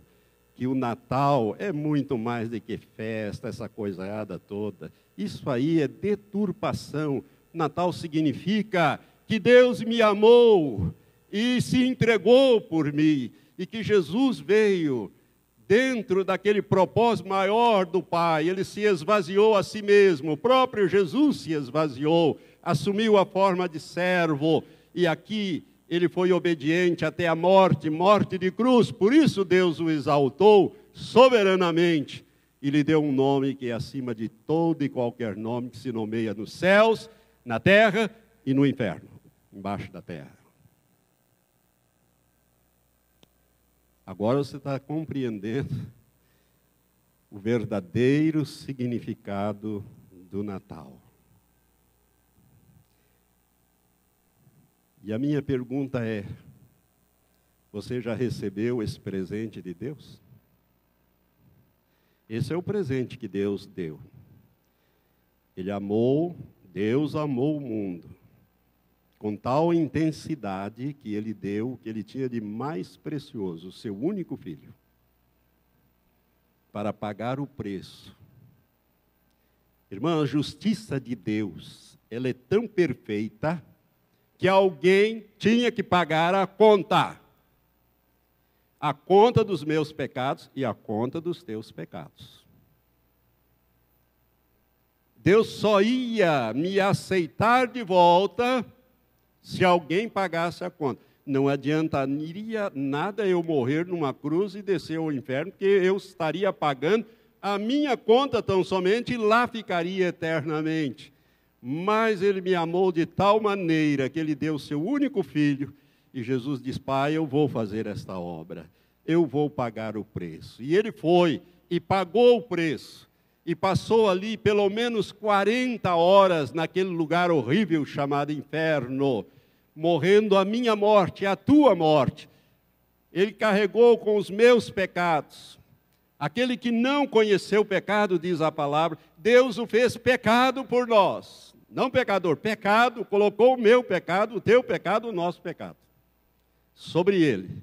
que o Natal é muito mais do que festa, essa coisada toda. Isso aí é deturpação. Natal significa que Deus me amou e se entregou por mim, e que Jesus veio dentro daquele propósito maior do Pai, ele se esvaziou a si mesmo, o próprio Jesus se esvaziou assumiu a forma de servo e aqui ele foi obediente até a morte, morte de cruz. Por isso Deus o exaltou soberanamente e lhe deu um nome que é acima de todo e qualquer nome que se nomeia nos céus, na terra e no inferno, embaixo da terra. Agora você está compreendendo o verdadeiro significado do Natal. E a minha pergunta é: você já recebeu esse presente de Deus? Esse é o presente que Deus deu. Ele amou, Deus amou o mundo com tal intensidade que ele deu o que ele tinha de mais precioso, o seu único filho, para pagar o preço. Irmã, a justiça de Deus, ela é tão perfeita que alguém tinha que pagar a conta. A conta dos meus pecados e a conta dos teus pecados. Deus só ia me aceitar de volta se alguém pagasse a conta. Não adiantaria nada eu morrer numa cruz e descer ao inferno, porque eu estaria pagando a minha conta tão somente e lá ficaria eternamente. Mas ele me amou de tal maneira que ele deu o seu único filho. E Jesus diz: Pai, eu vou fazer esta obra, eu vou pagar o preço. E ele foi e pagou o preço. E passou ali pelo menos 40 horas naquele lugar horrível chamado inferno, morrendo a minha morte, a tua morte. Ele carregou com os meus pecados. Aquele que não conheceu o pecado, diz a palavra, Deus o fez pecado por nós não pecador, pecado, colocou o meu pecado, o teu pecado, o nosso pecado, sobre ele.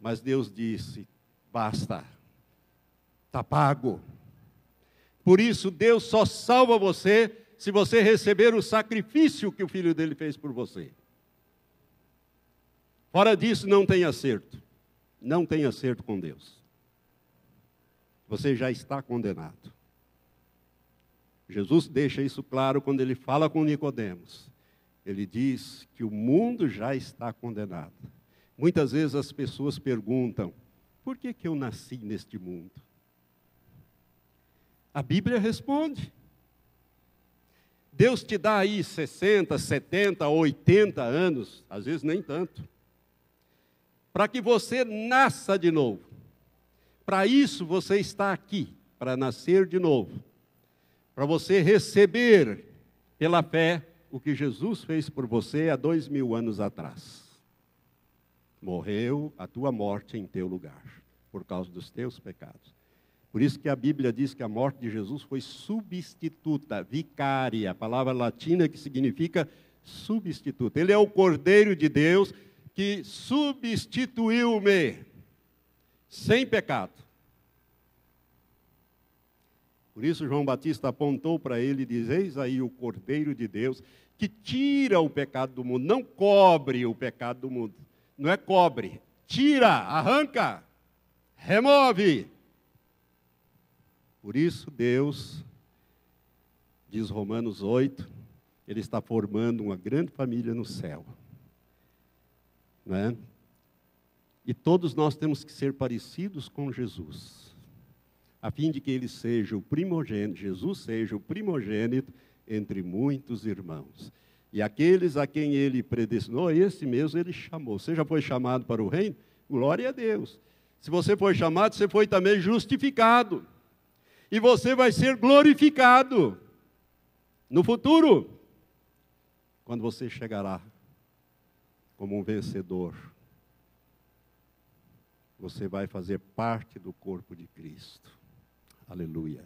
Mas Deus disse: basta, está pago. Por isso, Deus só salva você se você receber o sacrifício que o filho dele fez por você. Fora disso, não tem acerto. Não tem acerto com Deus. Você já está condenado. Jesus deixa isso claro quando ele fala com Nicodemos. Ele diz que o mundo já está condenado. Muitas vezes as pessoas perguntam: por que, que eu nasci neste mundo? A Bíblia responde. Deus te dá aí 60, 70, 80 anos, às vezes nem tanto, para que você nasça de novo. Para isso você está aqui, para nascer de novo. Para você receber pela fé o que Jesus fez por você há dois mil anos atrás. Morreu a tua morte em teu lugar, por causa dos teus pecados. Por isso que a Bíblia diz que a morte de Jesus foi substituta, vicária, palavra latina que significa substituta. Ele é o Cordeiro de Deus que substituiu-me sem pecado. Por isso João Batista apontou para ele e diz: Eis aí o Cordeiro de Deus que tira o pecado do mundo, não cobre o pecado do mundo. Não é cobre, tira, arranca, remove. Por isso, Deus, diz Romanos 8, Ele está formando uma grande família no céu. Né? E todos nós temos que ser parecidos com Jesus, a fim de que Ele seja o primogênito, Jesus seja o primogênito entre muitos irmãos. E aqueles a quem ele predestinou, esse mesmo ele chamou. Você já foi chamado para o reino? Glória a Deus. Se você foi chamado, você foi também justificado. E você vai ser glorificado no futuro, quando você chegará como um vencedor. Você vai fazer parte do corpo de Cristo. Aleluia.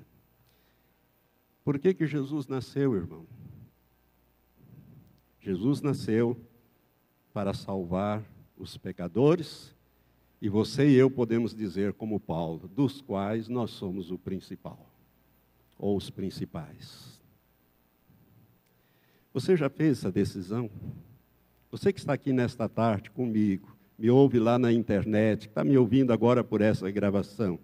Por que, que Jesus nasceu, irmão? Jesus nasceu para salvar os pecadores, e você e eu podemos dizer, como Paulo, dos quais nós somos o principal, ou os principais. Você já fez essa decisão? Você que está aqui nesta tarde comigo, me ouve lá na internet, está me ouvindo agora por essa gravação,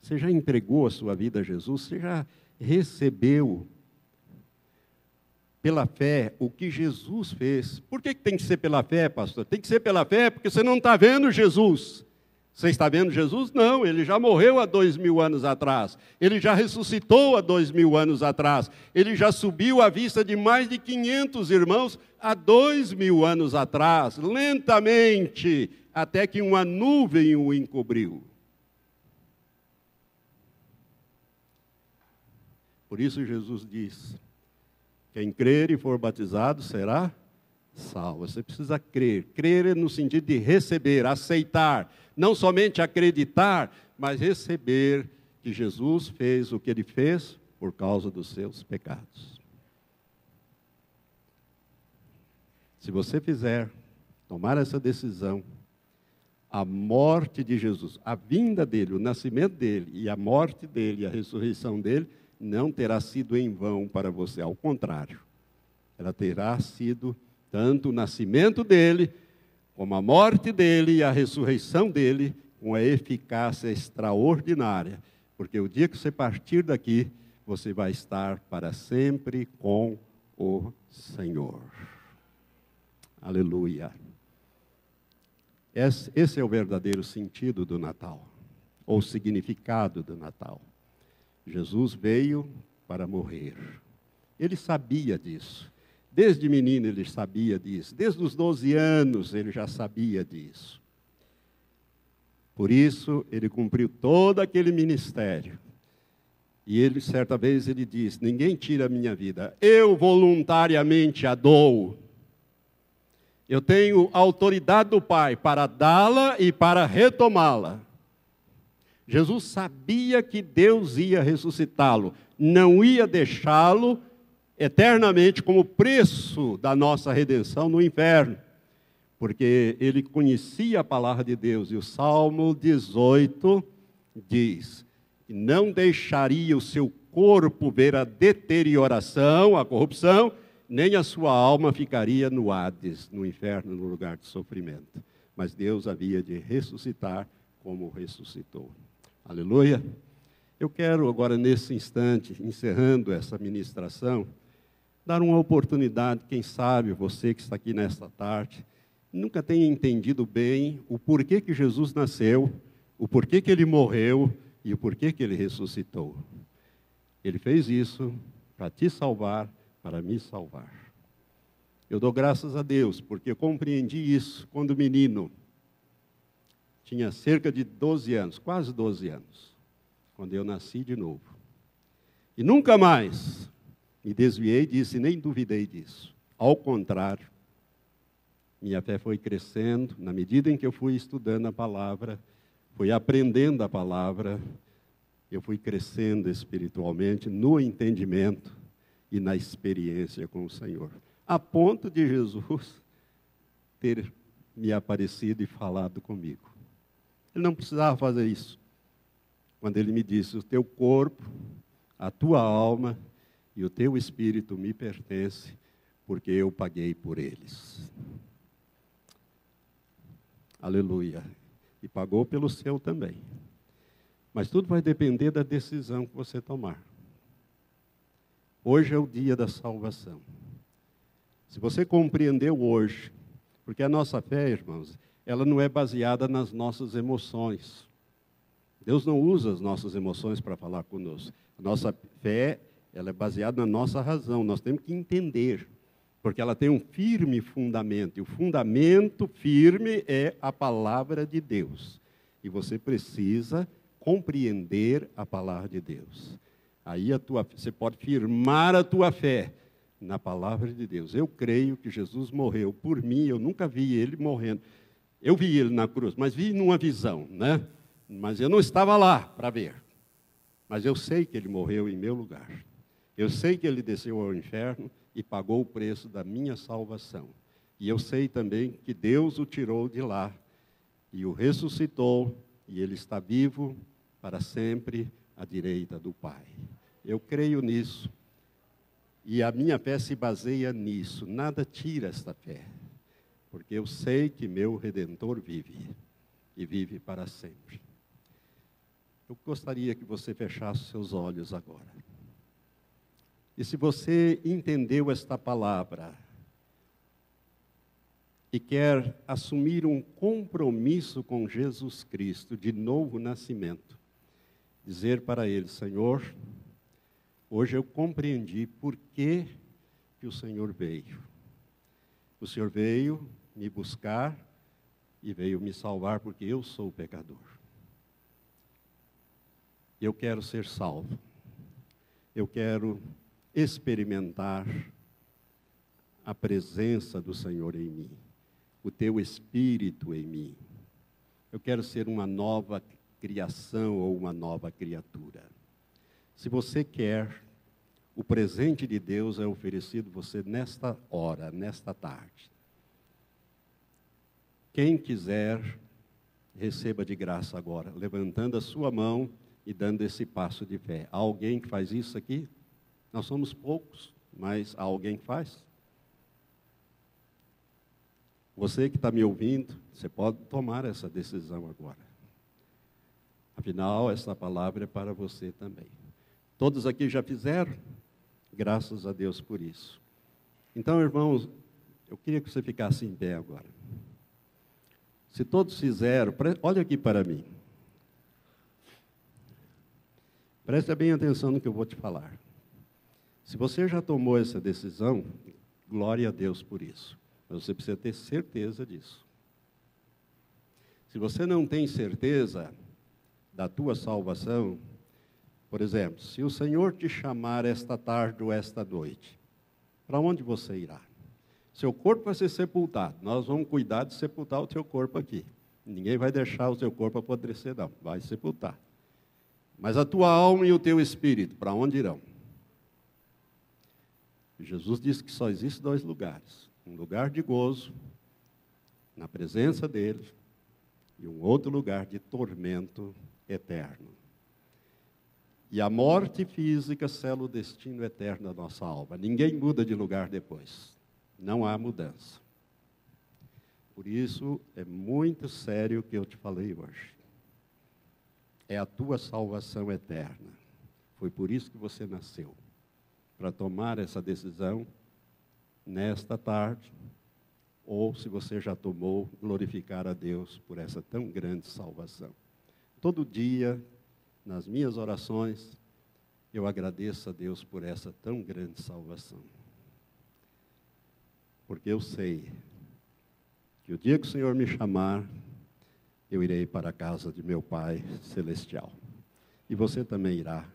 você já entregou a sua vida a Jesus? Você já recebeu pela fé o que Jesus fez. Por que tem que ser pela fé, pastor? Tem que ser pela fé porque você não está vendo Jesus. Você está vendo Jesus? Não, ele já morreu há dois mil anos atrás. Ele já ressuscitou há dois mil anos atrás. Ele já subiu à vista de mais de 500 irmãos há dois mil anos atrás, lentamente, até que uma nuvem o encobriu. Por isso Jesus diz: quem crer e for batizado será salvo. Você precisa crer. Crer no sentido de receber, aceitar, não somente acreditar, mas receber que Jesus fez o que ele fez por causa dos seus pecados. Se você fizer, tomar essa decisão, a morte de Jesus, a vinda dele, o nascimento dele e a morte dele, a ressurreição dele, não terá sido em vão para você, ao contrário, ela terá sido tanto o nascimento dele, como a morte dele e a ressurreição dele, com a eficácia extraordinária, porque o dia que você partir daqui, você vai estar para sempre com o Senhor. Aleluia. Esse é o verdadeiro sentido do Natal, ou significado do Natal. Jesus veio para morrer. Ele sabia disso. Desde menino ele sabia disso. Desde os 12 anos ele já sabia disso. Por isso ele cumpriu todo aquele ministério. E ele, certa vez, ele disse: Ninguém tira a minha vida, eu voluntariamente a dou. Eu tenho autoridade do Pai para dá-la e para retomá-la. Jesus sabia que Deus ia ressuscitá-lo, não ia deixá-lo eternamente como preço da nossa redenção no inferno, porque ele conhecia a palavra de Deus, e o Salmo 18 diz: que não deixaria o seu corpo ver a deterioração, a corrupção, nem a sua alma ficaria no Hades, no inferno, no lugar de sofrimento. Mas Deus havia de ressuscitar como ressuscitou. Aleluia. Eu quero agora, nesse instante, encerrando essa ministração, dar uma oportunidade, quem sabe você que está aqui nesta tarde, nunca tenha entendido bem o porquê que Jesus nasceu, o porquê que ele morreu e o porquê que ele ressuscitou. Ele fez isso para te salvar, para me salvar. Eu dou graças a Deus, porque compreendi isso quando menino. Tinha cerca de 12 anos, quase 12 anos, quando eu nasci de novo. E nunca mais me desviei disso e nem duvidei disso. Ao contrário, minha fé foi crescendo na medida em que eu fui estudando a palavra, fui aprendendo a palavra, eu fui crescendo espiritualmente no entendimento e na experiência com o Senhor, a ponto de Jesus ter me aparecido e falado comigo. Ele não precisava fazer isso. Quando ele me disse: O teu corpo, a tua alma e o teu espírito me pertence, porque eu paguei por eles. Aleluia. E pagou pelo seu também. Mas tudo vai depender da decisão que você tomar. Hoje é o dia da salvação. Se você compreendeu hoje, porque a nossa fé, irmãos, ela não é baseada nas nossas emoções. Deus não usa as nossas emoções para falar conosco. A nossa fé ela é baseada na nossa razão. Nós temos que entender, porque ela tem um firme fundamento. E o fundamento firme é a palavra de Deus. E você precisa compreender a palavra de Deus. Aí a tua, você pode firmar a tua fé na palavra de Deus. Eu creio que Jesus morreu por mim, eu nunca vi ele morrendo. Eu vi ele na cruz, mas vi numa visão, né? Mas eu não estava lá para ver. Mas eu sei que ele morreu em meu lugar. Eu sei que ele desceu ao inferno e pagou o preço da minha salvação. E eu sei também que Deus o tirou de lá e o ressuscitou, e ele está vivo para sempre à direita do Pai. Eu creio nisso. E a minha fé se baseia nisso. Nada tira esta fé. Porque eu sei que meu redentor vive e vive para sempre. Eu gostaria que você fechasse seus olhos agora. E se você entendeu esta palavra e quer assumir um compromisso com Jesus Cristo de novo nascimento, dizer para Ele: Senhor, hoje eu compreendi por que, que o Senhor veio. O Senhor veio me buscar e veio me salvar porque eu sou pecador. Eu quero ser salvo. Eu quero experimentar a presença do Senhor em mim, o teu espírito em mim. Eu quero ser uma nova criação ou uma nova criatura. Se você quer, o presente de Deus é oferecido você nesta hora, nesta tarde. Quem quiser, receba de graça agora, levantando a sua mão e dando esse passo de fé. Há alguém que faz isso aqui? Nós somos poucos, mas há alguém que faz. Você que está me ouvindo, você pode tomar essa decisão agora. Afinal, essa palavra é para você também. Todos aqui já fizeram? Graças a Deus por isso. Então, irmãos, eu queria que você ficasse em pé agora. Se todos fizeram, olha aqui para mim. Preste bem atenção no que eu vou te falar. Se você já tomou essa decisão, glória a Deus por isso. Mas você precisa ter certeza disso. Se você não tem certeza da tua salvação, por exemplo, se o Senhor te chamar esta tarde ou esta noite, para onde você irá? Seu corpo vai ser sepultado. Nós vamos cuidar de sepultar o teu corpo aqui. Ninguém vai deixar o teu corpo apodrecer, não. Vai sepultar. Mas a tua alma e o teu espírito, para onde irão? Jesus disse que só existem dois lugares: um lugar de gozo, na presença dele, e um outro lugar de tormento eterno. E a morte física sela o destino eterno da nossa alma. Ninguém muda de lugar depois. Não há mudança. Por isso, é muito sério o que eu te falei hoje. É a tua salvação eterna. Foi por isso que você nasceu para tomar essa decisão nesta tarde, ou se você já tomou, glorificar a Deus por essa tão grande salvação. Todo dia, nas minhas orações, eu agradeço a Deus por essa tão grande salvação. Porque eu sei que o dia que o Senhor me chamar, eu irei para a casa de meu Pai celestial. E você também irá.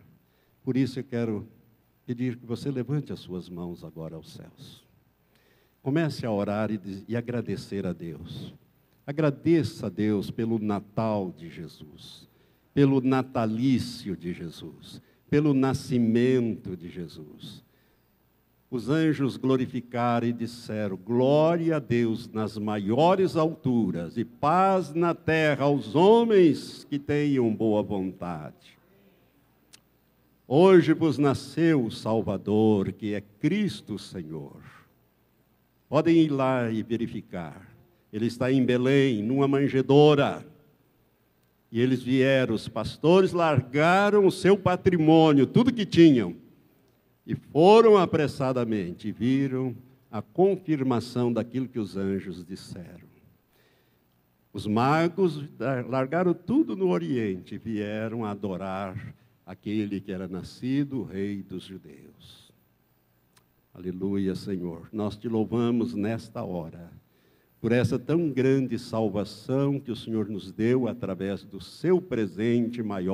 Por isso eu quero pedir que você levante as suas mãos agora aos céus. Comece a orar e, e agradecer a Deus. Agradeça a Deus pelo Natal de Jesus, pelo natalício de Jesus, pelo nascimento de Jesus. Os anjos glorificaram e disseram: Glória a Deus nas maiores alturas e paz na terra aos homens que tenham boa vontade. Hoje vos nasceu o Salvador, que é Cristo Senhor. Podem ir lá e verificar. Ele está em Belém, numa manjedoura. E eles vieram, os pastores largaram o seu patrimônio, tudo que tinham, e foram apressadamente e viram a confirmação daquilo que os anjos disseram. Os magos largaram tudo no Oriente e vieram adorar aquele que era nascido, Rei dos Judeus. Aleluia, Senhor. Nós te louvamos nesta hora por essa tão grande salvação que o Senhor nos deu através do seu presente maior.